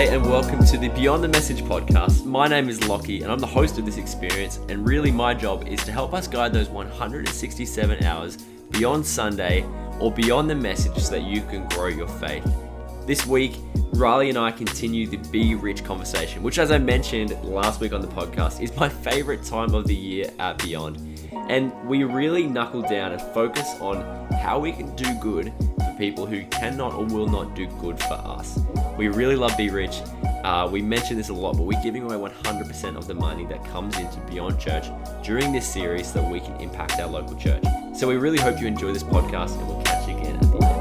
G'day and welcome to the Beyond the Message podcast. My name is Lockie and I'm the host of this experience. And really, my job is to help us guide those 167 hours beyond Sunday or beyond the message so that you can grow your faith. This week, Riley and I continue the Be Rich conversation, which, as I mentioned last week on the podcast, is my favorite time of the year at Beyond. And we really knuckle down and focus on how we can do good people who cannot or will not do good for us. We really love Be Rich. Uh, we mention this a lot, but we're giving away 100% of the money that comes into Beyond Church during this series so that we can impact our local church. So we really hope you enjoy this podcast and we'll catch you again at the end.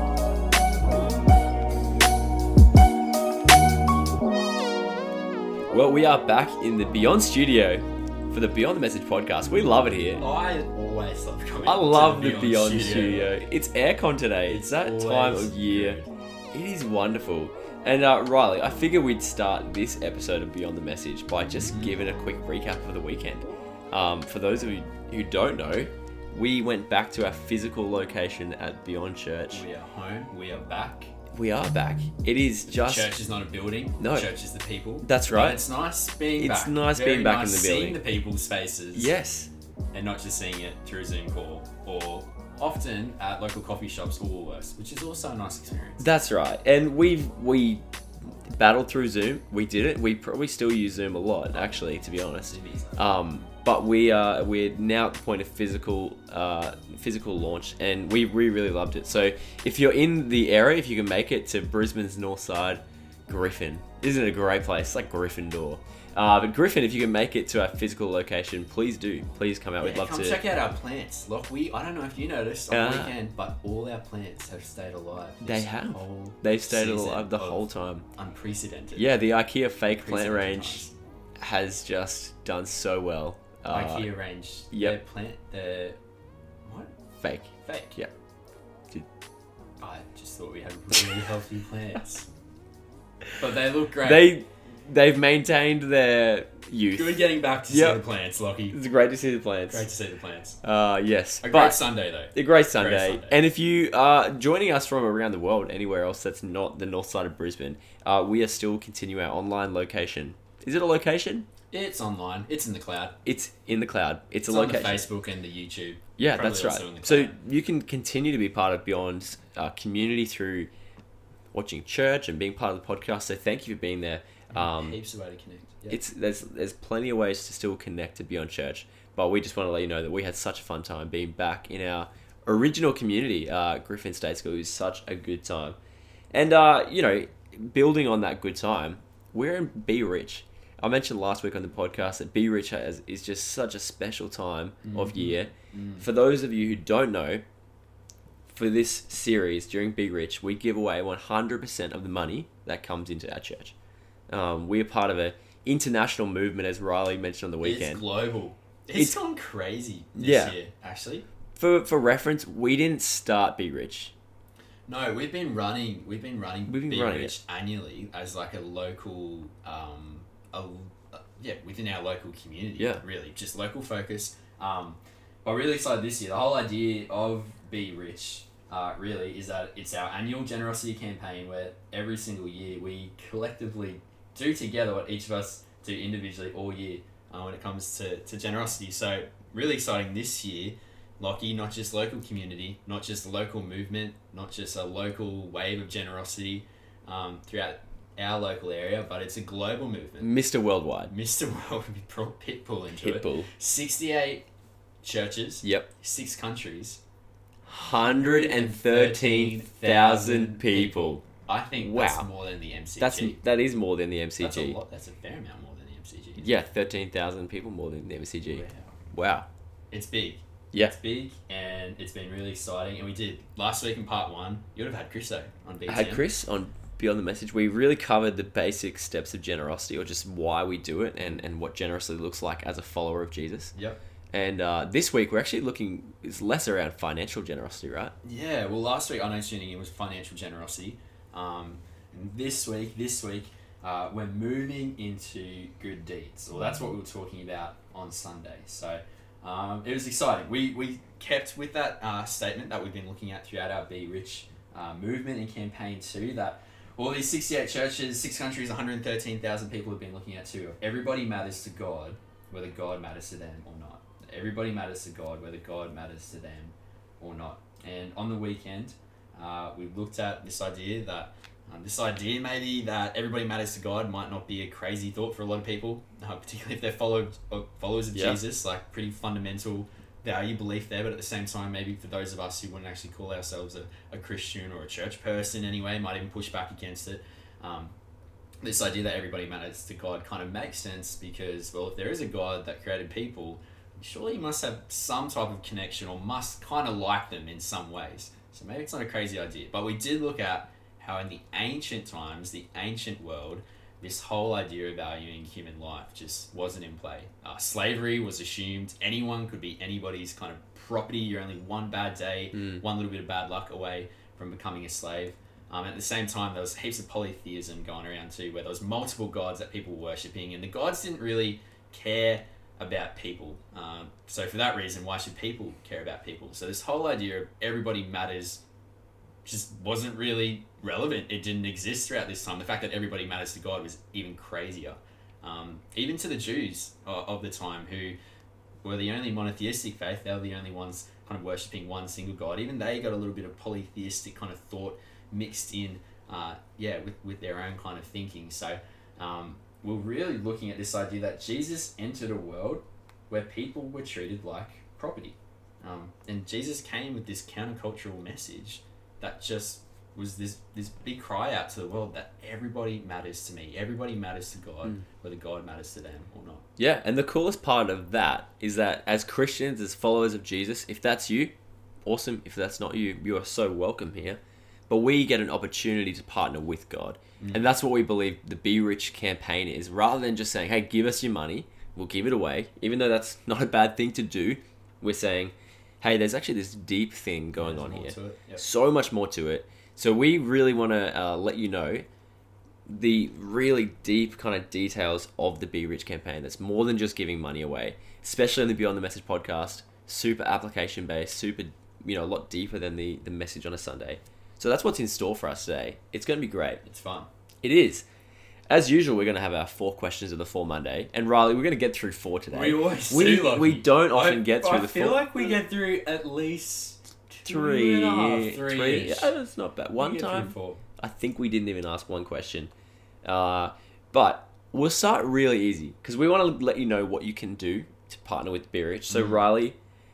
Well, we are back in the Beyond studio for the Beyond the Message podcast. We love it here. I always love coming. I to love the Beyond Beyond studio. It's aircon today. It's, It's that time of year. good. It is wonderful. And uh, Riley, I figured we'd start this episode of Beyond the Message by just Mm-hmm. giving a quick recap of the weekend. Um, for those of you who don't know, we went back to our physical location at Beyond Church. We are home. We are back. We are back. It is just Church is not a building. No. Church is the people. That's But right. it's nice being It's back. nice Very being back in nice the Seeing the people's faces. yes, And not just seeing it through Zoom call or often at local coffee shops or Woolworths, which is also a nice experience. That's right. And we've we battled through Zoom. We did it. We probably still use Zoom a lot, actually, to be honest. Um, but we are we're now at the point of physical uh, physical launch, and we, we really loved it. So if you're in the area, if you can make it to Brisbane's north side, Griffin isn't it a great place? It's like Gryffindor. Uh, but Griffin, if you can make it to our physical location, please do. Please come out. We'd Yeah, love come to. check out our plants. Look, we I don't know if you noticed on Uh, the weekend, but all our plants have stayed alive. They have. whole They've stayed alive the whole time. Unprecedented. Yeah, the IKEA fake plant range has just done so well. Uh, IKEA range. yep. Their plant. the what? Fake. Fake. Yeah. Did- I just thought we had really healthy plants. But they look great. They they've maintained their youth. Good getting back to Yep. see the plants, Lockie. It's great to see the plants. Great to see the plants. Uh, yes, A but great Sunday though. a great Sunday. Sunday. And if you are joining us from around the world, anywhere else that's not the north side of Brisbane, uh, we are still continuing our online location. Is it a location? It's online. It's in the cloud. It's in the cloud. It's, It's a on location. the Facebook and the YouTube. Yeah, Probably that's right. also in the So you can continue to be part of Beyond's uh, community through watching church and being part of the podcast. So thank you for being there. Um, heaps of way to connect. Yeah. it's there's there's plenty of ways to still connect to Beyond Church, but we just want to let you know that we had such a fun time being back in our original community, uh, Griffin State School. It was such a good time, and uh, you know, building on that good time, we're in Be Rich. I mentioned last week on the podcast that Be Rich has, is just such a special time of year. For those of you who don't know, for this series during Be Rich, we give away 100% of the money that comes into our church. Um, we are part of a international movement, as Riley mentioned on the It's weekend. global. It's- it's gone crazy this Yeah. year, actually. For for reference, we didn't start Be Rich. No, we've been running. We've been running. We've been Be running Rich annually as like a local, um, a, yeah, within our local community. Yeah. really, just local focus. Um, but really excited this year. The whole idea of Be Rich, uh, really, is that it's our annual generosity campaign where every single year we collectively do together what each of us do individually all year uh, when it comes to, to generosity. So really exciting this year. Lockie, not just local community, not just local movement, not just a local wave of generosity um, throughout our local area, but it's a global movement. Mr. Worldwide. Mr. World would be pro- pitbull into it. Pitbull. 68 churches, Yep. six countries, 113,000 people. I think Wow. that's more than the MCG. That's that is more than the That's a MCG. lot. That's a fair amount more than the MCG. Yeah, 13,000 people more than the MCG. Wow. Wow. It's big. Yeah. It's big and it's been really exciting. And we did last week in part one. You would have had Chris though on BTM. I had Chris on Beyond the Message. We really covered the basic steps of generosity, or just why we do it, and, and what generosity looks like as a follower of Jesus. Yep. And uh, this week we're actually looking it's less around financial generosity, right? Yeah. Well, last week I know tuning in was financial generosity. Um, and this week, this week, uh, we're moving into good deeds. Well, that's what we were talking about on Sunday. So um, it was exciting. We we kept with that uh, statement that we've been looking at throughout our Be Rich uh, movement and campaign too. That all these 68 churches, six countries, 113,000 people have been looking at too. Everybody matters to God, whether God matters to them or not. Everybody matters to God, whether God matters to them or not. And on the weekend, uh, we looked at this idea that um, this idea maybe that everybody matters to God might not be a crazy thought for a lot of people, uh, particularly if they're followed, uh, followers of Yeah. Jesus, like pretty fundamental value belief there. But at the same time, maybe for those of us who wouldn't actually call ourselves a, a Christian or a church person anyway, might even push back against it. Um, this idea that everybody matters to God kind of makes sense because, well, if there is a God that created people, surely he must have some type of connection or must kind of like them in some ways. So maybe it's not a crazy idea. But we did look at how in the ancient times, the ancient world, this whole idea of valuing human life just wasn't in play. Uh, slavery was assumed. Anyone could be anybody's kind of property. You're only one bad day, Mm. one little bit of bad luck away from becoming a slave. Um, at the same time, there was heaps of polytheism going around too, where there was multiple gods that people were worshipping, and the gods didn't really care about people. Um, so for that reason, why should people care about people? So this whole idea of everybody matters just wasn't really relevant. It didn't exist throughout this time. The fact that everybody matters to God was even crazier. Um, even to the Jews of, of the time who were the only monotheistic faith, they were the only ones kind of worshipping one single God. Even they got a little bit of polytheistic kind of thought mixed in, uh, yeah, with, with their own kind of thinking. So um, we're really looking at this idea that Jesus entered a world where people were treated like property. Um, and Jesus came with this countercultural message that just was this this big cry out to the world that everybody matters to me, everybody matters to God, Mm. whether God matters to them or not. Yeah, and the coolest part of that is that as Christians, as followers of Jesus, if that's you, awesome. If that's not you, you are so welcome here. But we get an opportunity to partner with God. Mm. And that's what we believe the Be Rich campaign is. Rather than just saying, hey, give us your money, we'll give it away, even though that's not a bad thing to do, we're saying, hey, there's actually this deep thing going There's on here. Yep. So much more to it. So we really want to uh, let you know the really deep kind of details of the Be Rich campaign. That's more than just giving money away, especially in the Beyond the Message podcast. Super application based, super, you know, a lot deeper than the, the message on a Sunday. So that's what's in store for us today. It's going to be great. It's fun. It is. As usual, we're going to have our four questions of the four Monday. And Riley, we're going to get through four today. We always we, do, we don't often I, get through I the feel like we get through at least two three, and a half, three. three. Yeah, that's not bad. One time, four. I think we didn't even ask one question. Uh, but we'll start really easy because we want to let you know what you can do to partner with Be Rich. So, Mhm. Riley,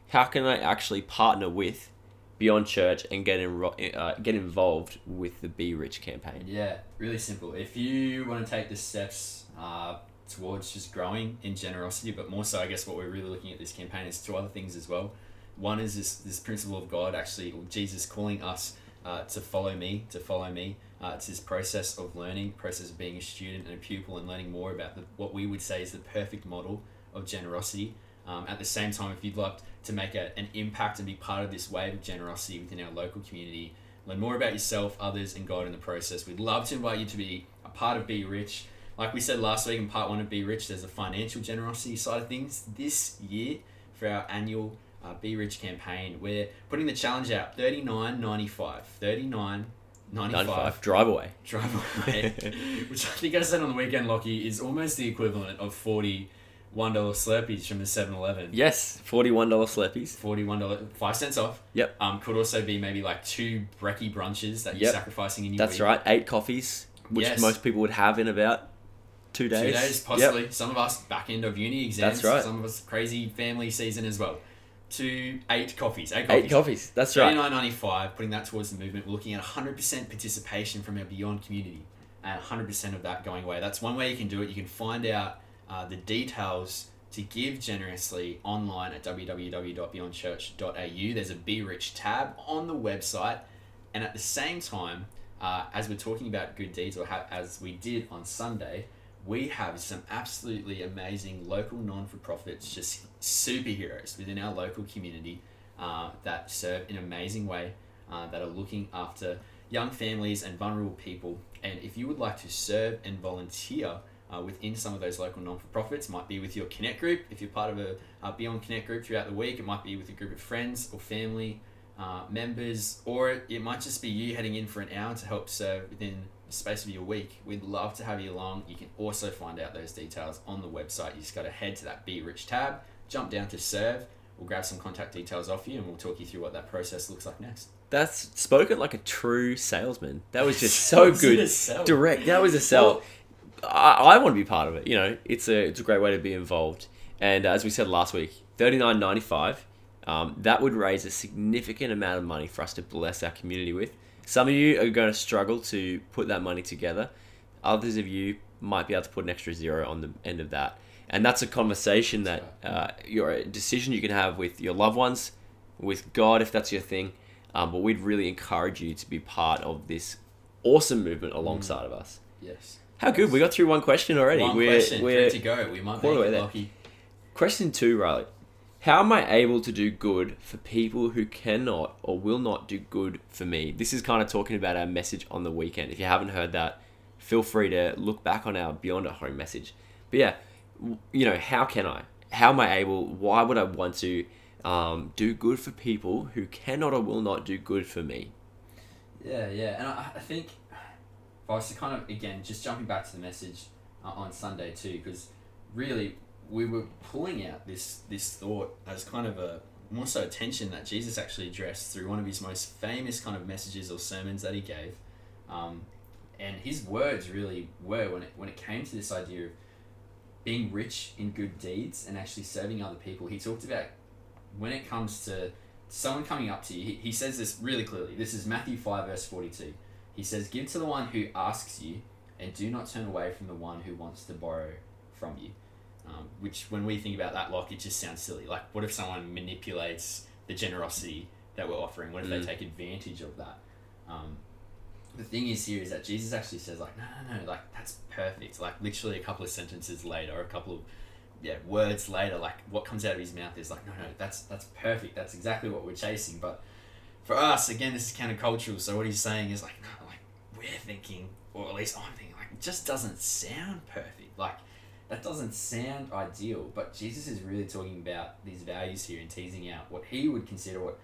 how can I actually partner with Beyond Church and get enro- uh, get involved with the Be Rich campaign? Yeah, really simple. If you want to take the steps uh, towards just growing in generosity, but more so, I guess what we're really looking at this campaign is two other things as well. One is this this principle of God actually, Jesus calling us uh, to follow me, to follow me. Uh, it's this process of learning, process of being a student and a pupil, and learning more about the, what we would say is the perfect model of generosity. Um, at the same time, if you'd like to make a, an impact and be part of this wave of generosity within our local community, learn more about yourself, others, and God in the process. We'd love to invite you to be a part of Be Rich. Like we said last week in part one of Be Rich, there's a financial generosity side of things. This year, for our annual uh, Be Rich campaign, we're putting the challenge out thirty nine ninety five. Thirty nine ninety 95. five Drive away. drive away, which I think I said on the weekend, Lockie, is almost the equivalent of forty one dollar Slurpees from the 7-Eleven. Yes, $41 Slurpees. Forty-one dollar, five cents off. Yep. Um, could also be maybe like two brekkie brunches that you're Yep. sacrificing in your That's week. right. Eight coffees, which Yes. most people would have in about two days. Two days, Yep. possibly. Some of us back end of uni exams. That's right. Some of us crazy family season as well. Two, eight coffees. Eight coffees. Eight coffees. That's right. Thirty nine ninety five. Putting that towards the movement. We're looking at hundred percent participation from our Beyond community, and hundred percent of that going away. That's one way you can do it. You can find out uh, the details to give generously online at www.beyondchurch.au. There's a Be Rich tab on the website, and at the same time, uh, as we're talking about good deeds, or ha- as we did on Sunday, we have some absolutely amazing local non for profits, just superheroes within our local community uh, that serve in an amazing way, uh, that are looking after young families and vulnerable people. And if you would like to serve and volunteer uh, within some of those local non for profits, might be with your Connect group. If you're part of a uh, Beyond Connect group throughout the week, it might be with a group of friends or family uh, members, or it, it might just be you heading in for an hour to help serve within the space of your week. We'd love to have you along. You can also find out those details on the website. You just got to head to that Be Rich tab, jump down to serve. We'll grab some contact details off you and we'll talk you through what that process looks like next. That's spoken like a true salesman. That was just so good. Direct. That was a sell. I, I want to be part of it. You know, it's a it's a great way to be involved. And uh, as we said last week, thirty nine ninety five. Um, that would raise a significant amount of money for us to bless our community with. Some of you are going to struggle to put that money together. Others of you might be able to put an extra zero on the end of that. And that's a conversation that uh, your a decision you can have with your loved ones, with God if that's your thing. Um, but we'd really encourage you to be part of this awesome movement alongside of us. Yes. How good! We got through one question already. One we're, question, we're to go. We might be make way it there. lucky. Question two, Riley. How am I able to do good for people who cannot or will not do good for me? This is kind of talking about our message on the weekend. If you haven't heard that, feel free to look back on our Beyond at Home message. But yeah, you know, how can I? How am I able? Why would I want to um, do good for people who cannot or will not do good for me? Yeah, yeah, and I, I think I was kind of again just jumping back to the message uh, on Sunday too, because really we were pulling out this this thought as kind of a more so a tension that Jesus actually addressed through one of his most famous kind of messages or sermons that he gave, um, and his words really were when it when it came to this idea of being rich in good deeds and actually serving other people. He talked about when it comes to someone coming up to you, he, he says this really clearly. This is Matthew 5, verse 42. He says, Give to the one who asks you, and do not turn away from the one who wants to borrow from you. Um, which, when we think about that, like, it just sounds silly. Like, what if someone manipulates the generosity that we're offering? What if Mm. they take advantage of that? Um, the thing is here is that Jesus actually says, like, no, no, no, like, that's perfect. Like, literally a couple of sentences later, a couple of yeah, words later, like what comes out of his mouth is like, no, no, that's that's perfect. That's exactly what we're chasing. But for us, again, this is countercultural. So what he's saying is like, no, like we're thinking, or at least I'm thinking, like it just doesn't sound perfect. Like that doesn't sound ideal. But Jesus is really talking about these values here and teasing out what he would consider what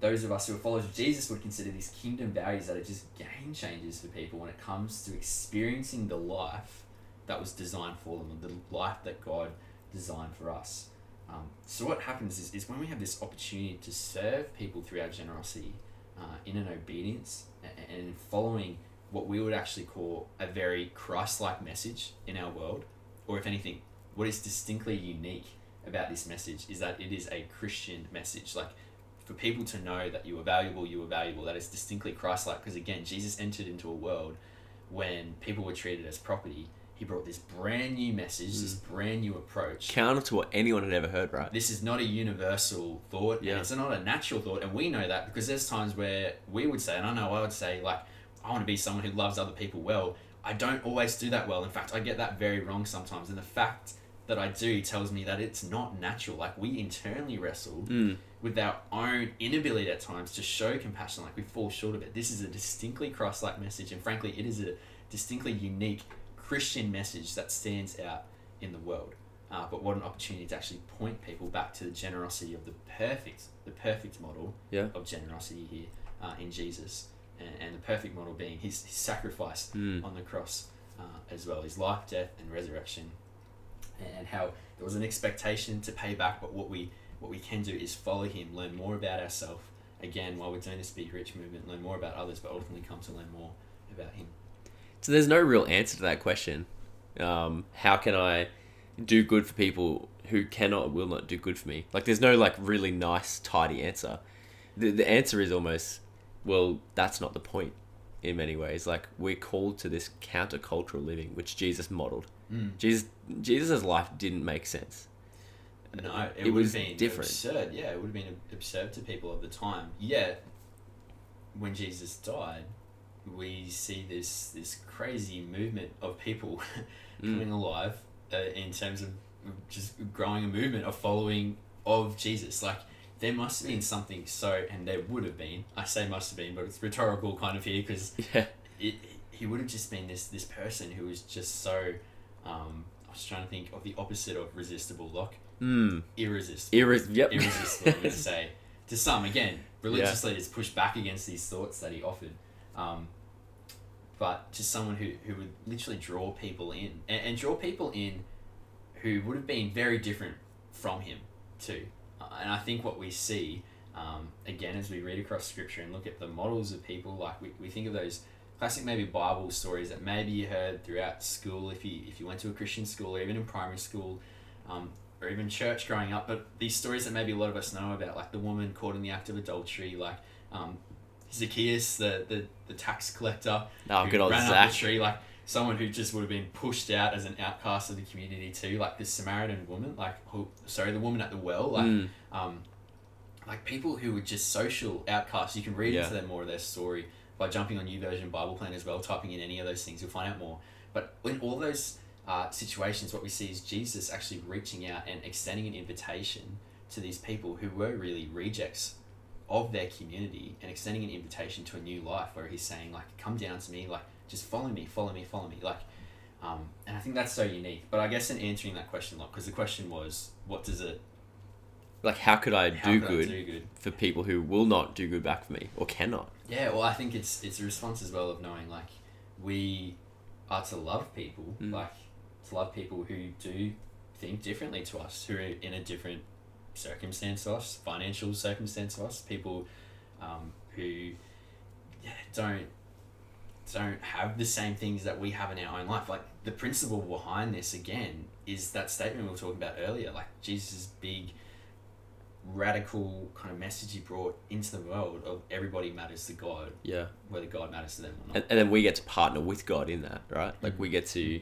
those of us who are followers of Jesus would consider these kingdom values that are just game changers for people when it comes to experiencing the life that was designed for them, the life that God designed for us. Um, so what happens is, is when we have this opportunity to serve people through our generosity uh, in an obedience and, and in following what we would actually call a very Christ-like message in our world, or if anything, what is distinctly unique about this message is that it is a Christian message. Like for people to know that you are valuable, you are valuable. That is distinctly Christ-like because again, Jesus entered into a world when people were treated as property. He brought this brand new message, this mm. brand new approach. Counter to what anyone had ever heard, right? This is not a universal thought, Yeah. it's not a natural thought, and we know that because there's times where we would say, and I know I would say, like, I want to be someone who loves other people well. I don't always do that well. In fact, I get that very wrong sometimes, and the fact that I do tells me that it's not natural. Like we internally wrestle Mm. with our own inability at times to show compassion, like we fall short of it. This is a distinctly Christ like message, and frankly, it is a distinctly unique Christian message that stands out in the world. Uh, but what an opportunity to actually point people back to the generosity of the perfect, the perfect model Yeah. of generosity here uh, in Jesus, and, and the perfect model being his, his sacrifice Mm. on the cross uh, as well, his life, death, and resurrection, and, and how there was an expectation to pay back, but what we what we can do is follow him, learn more about ourselves. Again, while we're doing this Be Rich movement, learn more about others, but ultimately come to learn more about him. So there's no real answer to that question. Um, how can I do good for people who cannot will not do good for me? Like there's no like really nice tidy answer. The the answer is almost well that's not the point in many ways. Like we're called to this countercultural living which Jesus modeled. Mm. Jesus Jesus's life didn't make sense. No, it, It would have been different. absurd. Yeah, it would have been absurd to people of the time. Yet, when Jesus died, we see this this crazy movement of people Mm. coming alive uh, in terms of just growing a movement of following of Jesus. Like there must have been something so, and there would have been. I say must have been, but it's rhetorical kind of here because Yeah. it, he would have just been this this person who was just so. Um, I was trying to think of the opposite of resistible. Like Mm. irresistible. Irres- yep. irresistible. I'm going to say to some again, religious leaders push back against these thoughts that he offered. Um, but just someone who, who would literally draw people in and, and draw people in who would have been very different from him too. Uh, and I think what we see um, again as we read across scripture and look at the models of people, like we, we think of those classic maybe Bible stories that maybe you heard throughout school if you if you went to a Christian school or even in primary school. Um, or even church growing up, but these stories that maybe a lot of us know about, like the woman caught in the act of adultery, like um, Zacchaeus, the, the, the tax collector, Oh, who good old ran up the tree, like someone who just would have been pushed out as an outcast of the community too, like this Samaritan woman, like who, sorry, the woman at the well, like Mm. um, like people who were just social outcasts. You can read Yeah. into them more of their story by jumping on YouVersion Bible Plan as well, typing in any of those things. You'll find out more. But in all those uh, situations, what we see is Jesus actually reaching out and extending an invitation to these people who were really rejects of their community and extending an invitation to a new life where he's saying like come down to me like just follow me follow me follow me like um, and i think that's so unique but i guess in answering that question like because the question was what does it Like, how could I how do could good I do good for people who will not do good back for me or cannot? Yeah, well, I think it's it's a response as well of knowing like we are to love people, Mm. like to love people who do think differently to us, who are in a different circumstance to us, financial circumstance to us, people um, who yeah, don't don't have the same things that we have in our own life. Like the principle behind this again is that statement we were talking about earlier, like Jesus' big radical kind of message he brought into the world of everybody matters to God, Yeah. whether God matters to them or not. And, and then we get to partner with God in that, right? Like, Mhm. we get to,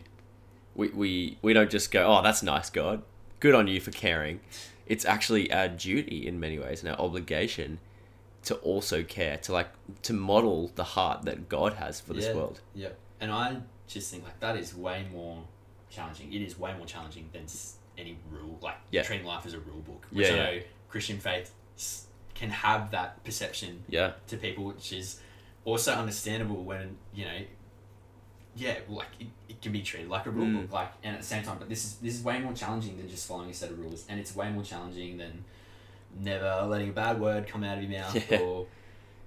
we, we, we don't just go, oh, that's nice, God. Good on you for caring. It's actually our duty in many ways and our obligation to also care, to like, to model the heart that God has for this Yeah. world. Yeah, and I just think like that is way more challenging. It is way more challenging than any rule, like Yeah. treating life as a rule book. Which Yeah, I yeah. know Christian faith can have that perception Yeah. to people, which is also understandable when you know. Yeah, like it, it can be treated like a rule Mm. book, like, and at the same time, but this is this is way more challenging than just following a set of rules, and it's way more challenging than never letting a bad word come out of your mouth Yeah. or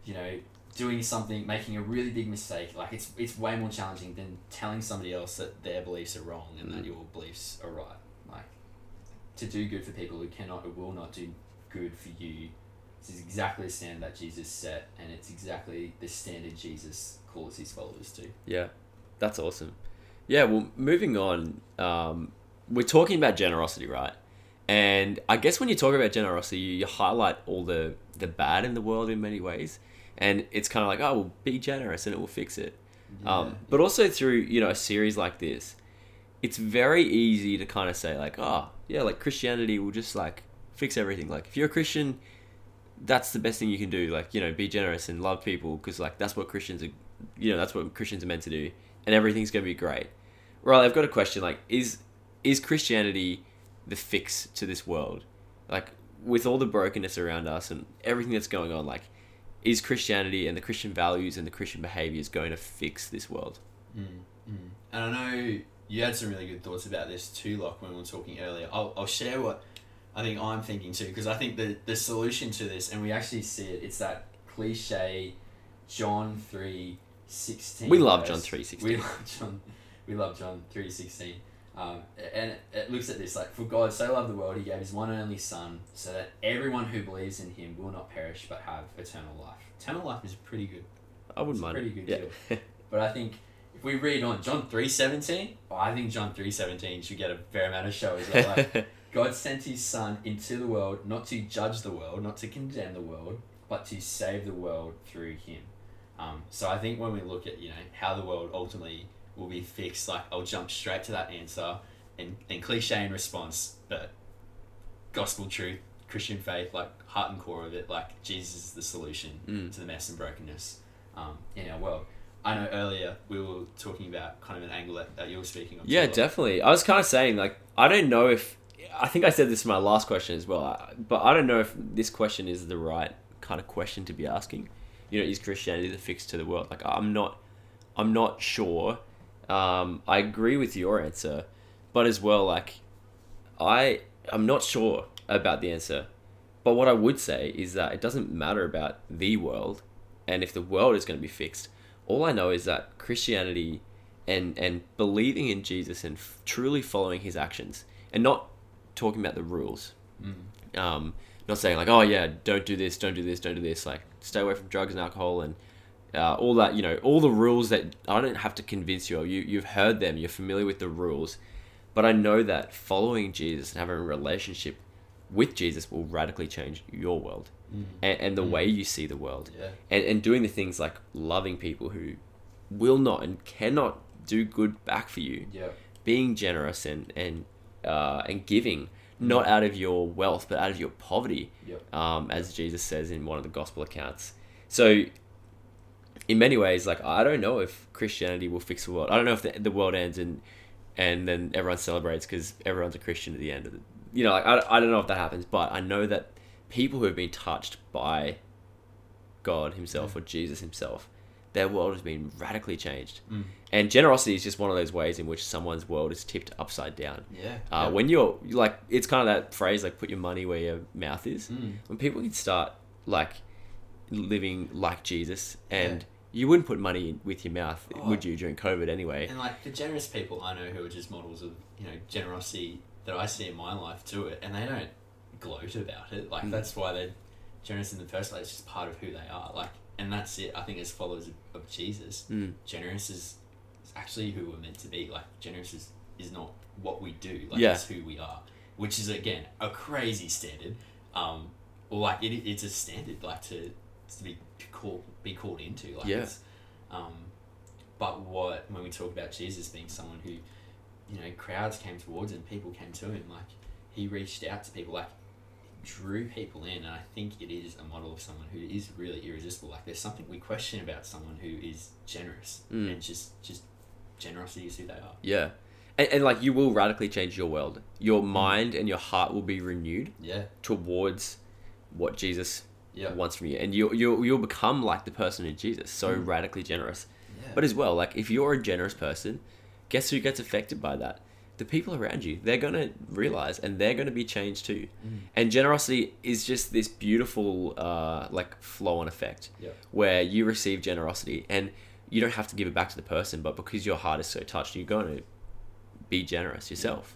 you know doing something making a really big mistake like it's it's way more challenging than telling somebody else that their beliefs are wrong and that Mm. your beliefs are right like to do good for people who cannot or will not do good for you this is exactly the standard that jesus set and it's exactly the standard jesus calls his followers to Yeah, that's awesome. Yeah, well, moving on, um, we're talking about generosity, right? And I guess when you talk about generosity, you, you highlight all the the bad in the world in many ways, and it's kind of like, oh, well, be generous and it will fix it. Um, but also through you know a series like this, it's very easy to kind of say like, oh, yeah, like Christianity will just like fix everything. Like if you're a Christian, that's the best thing you can do. Like you know, be generous and love people because like that's what Christians are, you know, that's what Christians are meant to do, and everything's gonna be great. Right? I've got a question. Like, is is Christianity the fix to this world? Like with all the brokenness around us and everything that's going on, like. Is Christianity and the Christian values and the Christian behaviors going to fix this world? Mm, mm. And I know you had some really good thoughts about this too, Locke, when we were talking earlier. I'll, I'll share what I think I'm thinking too, because I think the, the solution to this, and we actually see it, it's that cliche John three sixteen. We love John 3:16. We love John. We love John three sixteen. Um, and it looks at this like, for God so loved the world, he gave his one and only Son, so that everyone who believes in him will not perish but have eternal life. Eternal life is pretty good. I wouldn't It's a mind. pretty it. good yeah. But I think if we read on John three seventeen, oh, I think John three seventeen should get a fair amount of show well. Like, God sent His Son into the world not to judge the world, not to condemn the world, but to save the world through Him. Um, so I think when we look at you know how the world ultimately will be fixed, like I'll jump straight to that answer, and and cliche in response, but gospel truth, Christian faith, like heart and core of it, like Jesus is the solution Mm. to the mess and brokenness um, in our world. I know earlier we were talking about kind of an angle that, that you were speaking of. Yeah, definitely. I was kind of saying like I don't know if I think I said this in my last question as well, but I don't know if this question is the right kind of question to be asking. You know, is Christianity the fix to the world? Like I'm not, I'm not sure. Um, I agree with your answer, but as well, like I, I'm not sure about the answer. But what I would say is that it doesn't matter about the world, and if the world is going to be fixed, all I know is that Christianity and and believing in Jesus and f- truly following his actions and not talking about the rules. Mm. Um, not saying like, oh yeah, don't do this, don't do this, don't do this. Like, stay away from drugs and alcohol and uh, all that. You know, all the rules that I don't have to convince you of. You you've heard them. You're familiar with the rules, but I know that following Jesus and having a relationship with Jesus will radically change your world Mm. and, and the Mm. way you see the world Yeah. and, and doing the things like loving people who will not and cannot do good back for you Yeah. being generous and and uh, and giving not out of your wealth but out of your poverty Yep. um, as jesus says in one of the gospel accounts so in many ways like i don't know if christianity will fix the world i don't know if the, the world ends and and then everyone celebrates because everyone's a christian at the end of the you know like, I, I don't know if that happens but i know that people who have been touched by god himself or jesus himself their world has been radically changed Mm. and generosity is just one of those ways in which someone's world is tipped upside down. Yeah. Uh, yeah. When you're like, it's kind of that phrase like, put your money where your mouth is. Mm. When people can start like living like Jesus, and Yeah. You wouldn't put money in with your mouth, Oh. would you, during COVID anyway? And like the generous people I know who are just models of you know generosity that I see in my life do it, and they don't gloat about it. Like Mm. that's why they're generous in the first place. It's just part of who they are. Like, and that's it. I think as followers of, of Jesus, Mm. generous is, is actually who we're meant to be. Like generous is, is not what we do. Like Yeah. it's who we are, which is again a crazy standard. Um, or like it, it's a standard like to to be called be called into. Like Yeah. um, but what when we talk about Jesus being someone who, you know, crowds came towards him, people came to him, like he reached out to people, like drew people in, and I think it is a model of someone who is really irresistible. Like there's something we question about someone who is generous Mm. and just just generosity is who they are. Yeah. And, and like, you will radically change your world. Your Mm. mind and your heart will be renewed Yeah. towards what Jesus Yeah. wants from you. And you, you'll, you'll become like the person in Jesus, so Mm. radically generous. Yeah. But as well, like if you're a generous person, guess who gets affected by that? The people around you. They're gonna realize, and they're gonna be changed too. Mm. And generosity is just this beautiful, uh, like flow on effect, Yeah. where you receive generosity, and you don't have to give it back to the person, but because your heart is so touched, you're going to be generous yourself.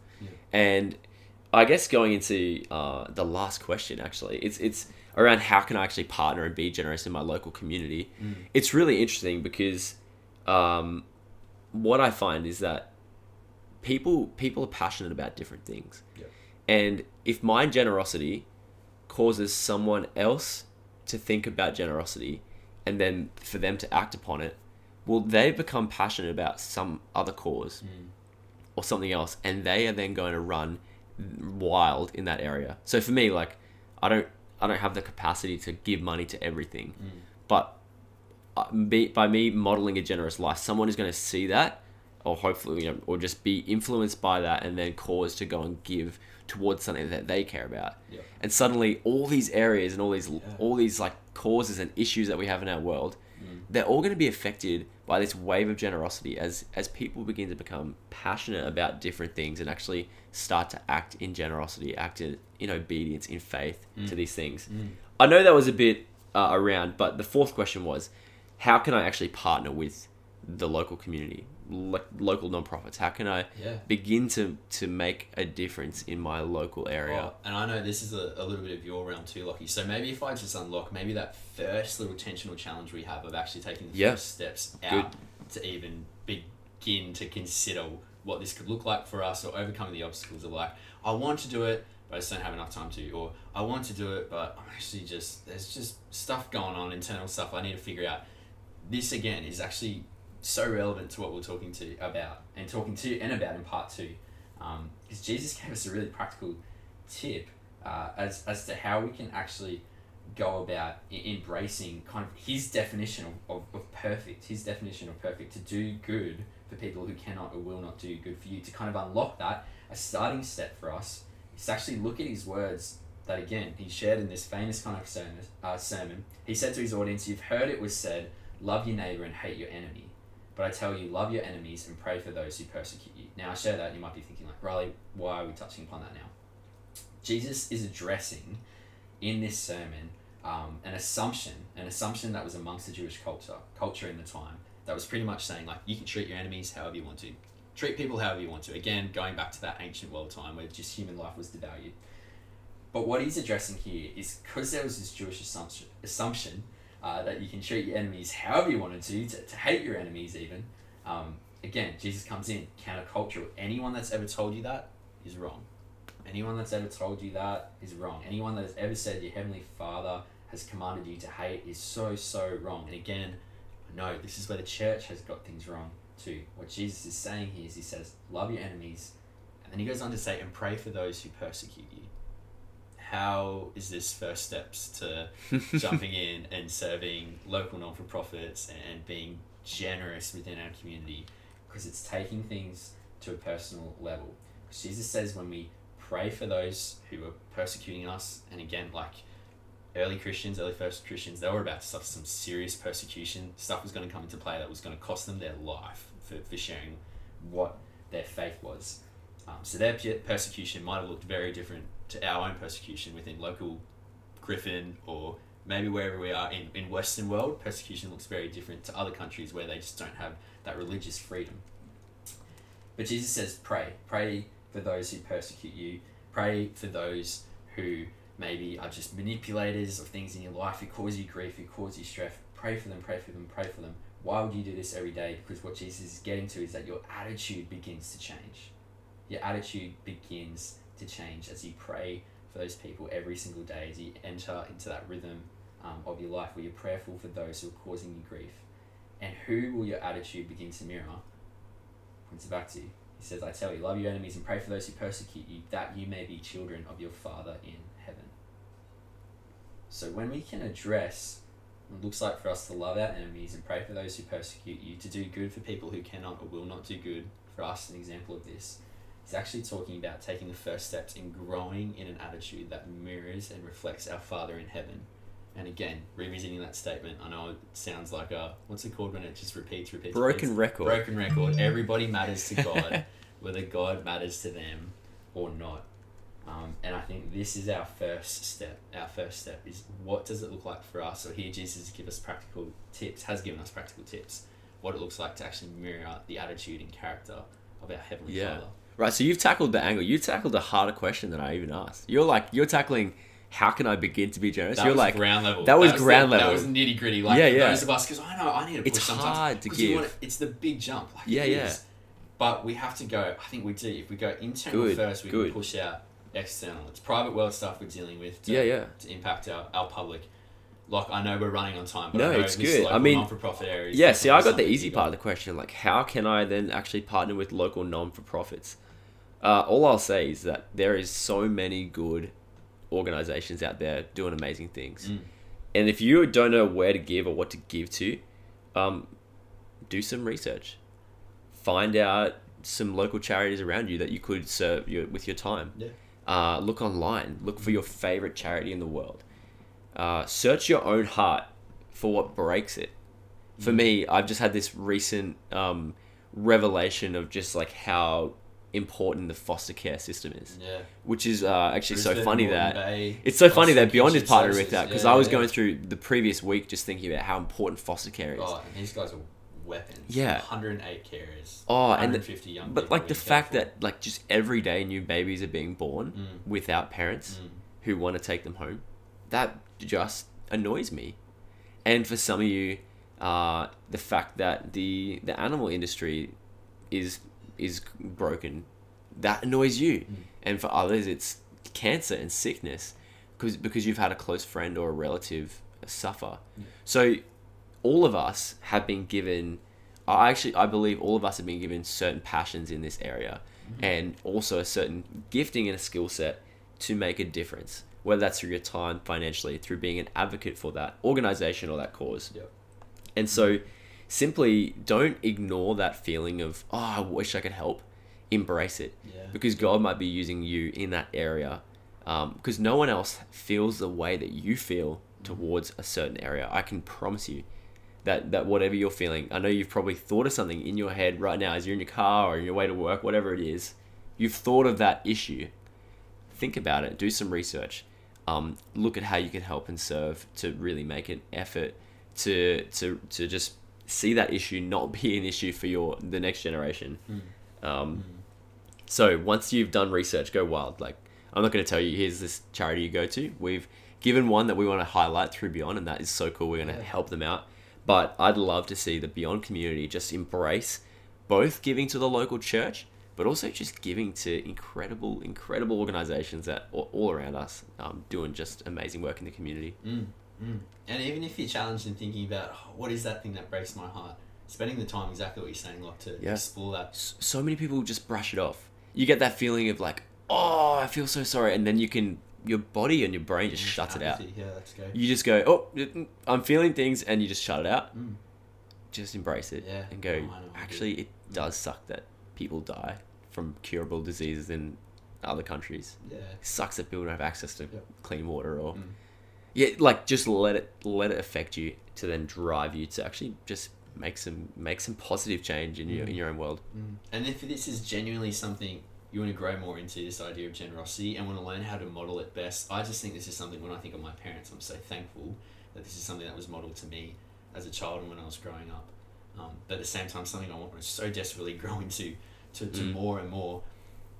And I guess going into uh, the last question, actually, it's it's around how can I actually partner and be generous in my local community Mm. it's really interesting because um, what I find is that people people are passionate about different things, Yep. and if my generosity causes someone else to think about generosity, and then for them to act upon it, well, they become passionate about some other cause Mm. or something else, and they are then going to run wild in that area. So for me, like, I don't I don't have the capacity to give money to everything, Mm. but uh, be, by me modeling a generous life, someone is going to see that, or hopefully, you know, or just be influenced by that, and then cause to go and give towards something that they care about. Yeah. And suddenly, all these areas and all these Yeah. all these like causes and issues that we have in our world, Mm. they're all going to be affected by this wave of generosity as as people begin to become passionate about different things and actually start to act in generosity, act in, in obedience, in faith to Mm. these things. Mm. I know that was a bit uh, around, but the fourth question was, how can I actually partner with the local community, lo- local nonprofits? How can I Yeah. begin to to make a difference in my local area? Oh, and I know this is a, a little bit of your realm too, Lockie. So maybe if I just unlock maybe that first little tensional challenge we have of actually taking the Yeah. first steps out to even begin to consider what this could look like for us or overcoming the obstacles of like, I want to do it, but I just don't have enough time to, or I want to do it, but I'm actually just, there's just stuff going on, internal stuff I need to figure out. This again is actually so relevant to what we're talking to about and talking to and about in part two because jesus gave us a really practical tip uh, as, as to how we can actually go about embracing kind of his definition of, of, of perfect his definition of perfect to do good for people who cannot or will not do good for you to kind of unlock that a starting step for us is to actually look at his words that again he shared in this famous kind of sermon, uh, sermon. He said to his audience you've heard it was said love your neighbor and hate your enemy but I tell you, love your enemies and pray for those who persecute you. Now, I share that, you might be thinking, like, Riley, why are we touching upon that now? Jesus is addressing in this sermon um, an assumption, an assumption that was amongst the Jewish culture, culture in the time, that was pretty much saying like you can treat your enemies however you want to, treat people however you want to. Again, going back to that ancient world time where just human life was devalued. But what he's addressing here is because there was this Jewish assumption, assumption uh, that you can treat your enemies however you wanted to, to, to hate your enemies even. Um, again, Jesus comes in, countercultural. Anyone that's ever told you that is wrong. Anyone that's ever told you that is wrong. Anyone that has ever said your heavenly Father has commanded you to hate is so, so wrong. And again, no, this is where the church has got things wrong too. What Jesus is saying here is he says, love your enemies. And then he goes on to say, and pray for those who persecute you. How is this first steps to jumping in and serving local non for profits and being generous within our community? Because it's taking things to a personal level. Jesus says when we pray for those who are persecuting us, and again, like early Christians, early first Christians, they were about to suffer some serious persecution. Stuff was going to come into play that was going to cost them their life for, for sharing what their faith was. Um, so their persecution might have looked very different to our own persecution within local Griffin or maybe wherever we are in, in Western world, persecution looks very different to other countries where they just don't have that religious freedom. But Jesus says, pray. Pray for those who persecute you. Pray for those who maybe are just manipulators of things in your life who cause you grief, who cause you stress. Pray for them, pray for them, pray for them. Why would you do this every day? Because what Jesus is getting to is that your attitude begins to change. Your attitude begins to change as you pray for those people every single day, as you enter into that rhythm um, of your life where you're prayerful for those who are causing you grief. And who will your attitude begin to mirror? Points it back to. You. He says, I tell you, love your enemies and pray for those who persecute you, that you may be children of your Father in heaven. So when we can address it looks like for us to love our enemies and pray for those who persecute you, to do good for people who cannot or will not do good, for us, an example of this, is actually talking about taking the first steps in growing in an attitude that mirrors and reflects our Father in heaven. And again, revisiting that statement, I know it sounds like a what's it called when it just repeats, repeats, broken repeats? record. Broken record. Everybody matters to God, whether God matters to them or not. Um, and I think this is our first step. Our first step is what does it look like for us? So here Jesus give us practical tips, has given us practical tips, what it looks like to actually mirror the attitude and character of our Heavenly Yeah. Father. Right, so you've tackled the angle. You tackled a harder question than I even asked. You're like you're tackling how can I begin to be generous? That you're was like ground level. that was ground the, level. That was nitty gritty. Like Yeah, yeah. those of us, because I know I need to push It's sometimes. hard to give. wanna- it's the big jump. Like Yeah, yeah. is. But we have to go. I think we do. If we go internal Good, first, we good. can push out external. It's private world stuff we're dealing with. To, Yeah, yeah. To impact our, our public. Like I know we're running on time, but No, I know it's good. I mean, non-for-profit area is Yeah, see, I got the easy part of the question. Like, how can I then actually partner with local non for profits? Uh, all I'll say is that there is so many good organizations out there doing amazing things. Mm. And if you don't know where to give or what to give to, um, do some research. Find out some local charities around you that you could serve your, with your time. Yeah. Uh, look online. Look for your favorite charity in the world. Uh, search your own heart for what breaks it. For Mm. me, I've just had this recent um, revelation of just like how important the foster care system is, Yeah. which is uh, actually so funny that Bay, it's so funny that Beyond is partnered with that because Yeah, I was yeah. going through the previous week just thinking about how important foster care is. Oh, and these guys are weapons. Yeah. 108 carers. Oh, and the- 150 young But like the fact for. that like just every day new babies are being born Mm. without parents Mm. who want to take them home, that just annoys me. And for some of you, uh, the fact that the the animal industry is is broken, that annoys you. Mm. And for others, it's cancer and sickness because because you've had a close friend or a relative suffer. Yeah. So all of us have been given. I actually I believe all of us have been given certain passions in this area, mm-hmm. and also a certain gifting and a skill set to make a difference. Whether that's through your time, financially, through being an advocate for that organization or that cause. Yep. And so, mm-hmm. Simply don't ignore that feeling of oh, I wish I could help. Embrace it Yeah. because God might be using you in that area because no one else feels the way that you feel towards a certain area. I can promise you that that whatever you're feeling, I know you've probably thought of something in your head right now as you're in your car or in your way to work, whatever it is. You've thought of that issue. Think about it. Do some research. Um, look at how you can help and serve to really make an effort to to to just see that issue not be an issue for your the next generation. Mm. Um, So once you've done research, go wild. Like I'm not going to tell you here's this charity you go to. We've given one that we want to highlight through Beyond, and that is so cool. We're going to help them out. But I'd love to see the Beyond community just embrace both giving to the local church, but also just giving to incredible, incredible organizations that all, all around us um, doing just amazing work in the community. Mm, mm. And even if you're challenged in thinking about oh, what is that thing that breaks my heart, spending the time exactly what you're saying, like to Yeah. explore that. So many people just brush it off. You get that feeling of like, oh, I feel so sorry, and then you can, your body and your brain just shuts it out. Yeah, let's go. You just go, oh, mm, I'm feeling things, and you just shut it out. Mm. Just embrace it Yeah. and go. Oh, I know, I do. Actually, it does suck that people die from curable diseases in other countries. Yeah. It sucks that people don't have access to Yep. clean water or Mm. Yeah, like just let it let it affect you to then drive you to actually just make some make some positive change in your Mm. in your own world. Mm. And if this is genuinely something you want to grow more into this idea of generosity and want to learn how to model it best, I just think this is something when I think of my parents, I'm so thankful that this is something that was modeled to me as a child and when I was growing up. Um, but at the same time, something I want to so desperately grow into to, to Mm. more and more.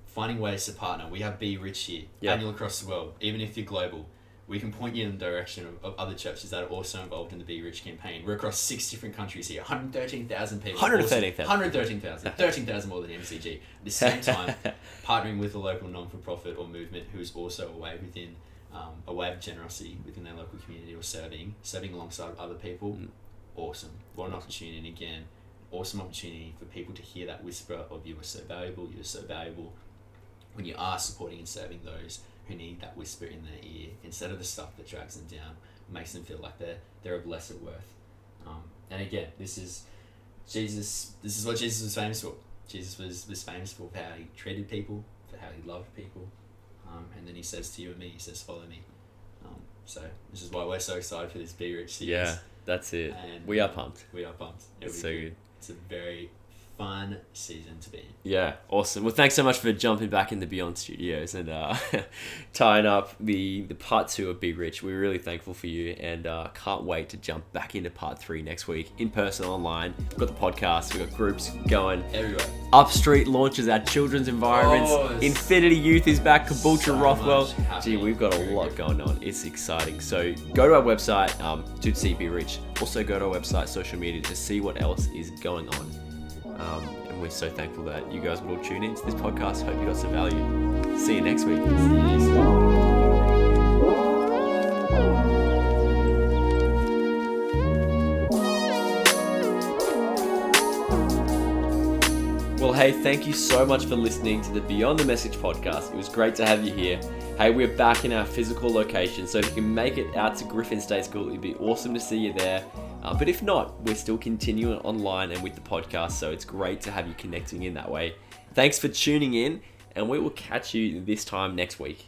Finding ways to partner. We have Be Rich here, Yeah. annual across the world. Even if you're global, we can point you in the direction of, of other churches that are also involved in the Be Rich campaign. We're across six different countries here, 113,000 people. 113,000. 113,000. 13,000 more than MCG. At the same time, partnering with a local non for profit or movement who's also a way within um, a way of generosity within their local community or serving, serving alongside other people. Mm. Awesome. What an opportunity. And again, awesome opportunity for people to hear that whisper of you are so valuable, you are so valuable when you are supporting and serving those who need that whisper in their ear instead of the stuff that drags them down, makes them feel like they're, they're of lesser worth. Um, and again, this is Jesus, this is what Jesus was famous for. Jesus was, was famous for how he treated people, for how he loved people. Um, and then he says to you and me, he says, follow me. Um, so this is why we're so excited for this Be Rich series. Yeah, that's it. And We are pumped. We are pumped. It'll It's so good. It's a very fun season to be in. Yeah, awesome. Well, thanks so much for jumping back in the Beyond Studios and uh, tying up the, the part two of Be Rich. We're really thankful for you and uh, can't wait to jump back into part three next week in person, online. We've got the podcast, we've got groups going. Everywhere. Upstreet launches our children's environments. Oh, Infinity Youth is back. Caboolture so Rothwell. Gee, we've got a lot going on. It's exciting. So go to our website um, to see Be Rich. Also go to our website, social media to see what else is going on. Um, and we're so thankful that you guys would all tune into this podcast. Hope you got some value. See you next week. Hey, thank you so much for listening to the Beyond the Message podcast. It was great to have you here. Hey, we're back in our physical location, so if you can make it out to Griffin State School, it'd be awesome to see you there. Uh, but if not, we're still continuing online and with the podcast, so it's great to have you connecting in that way. Thanks for tuning in, and we will catch you this time next week.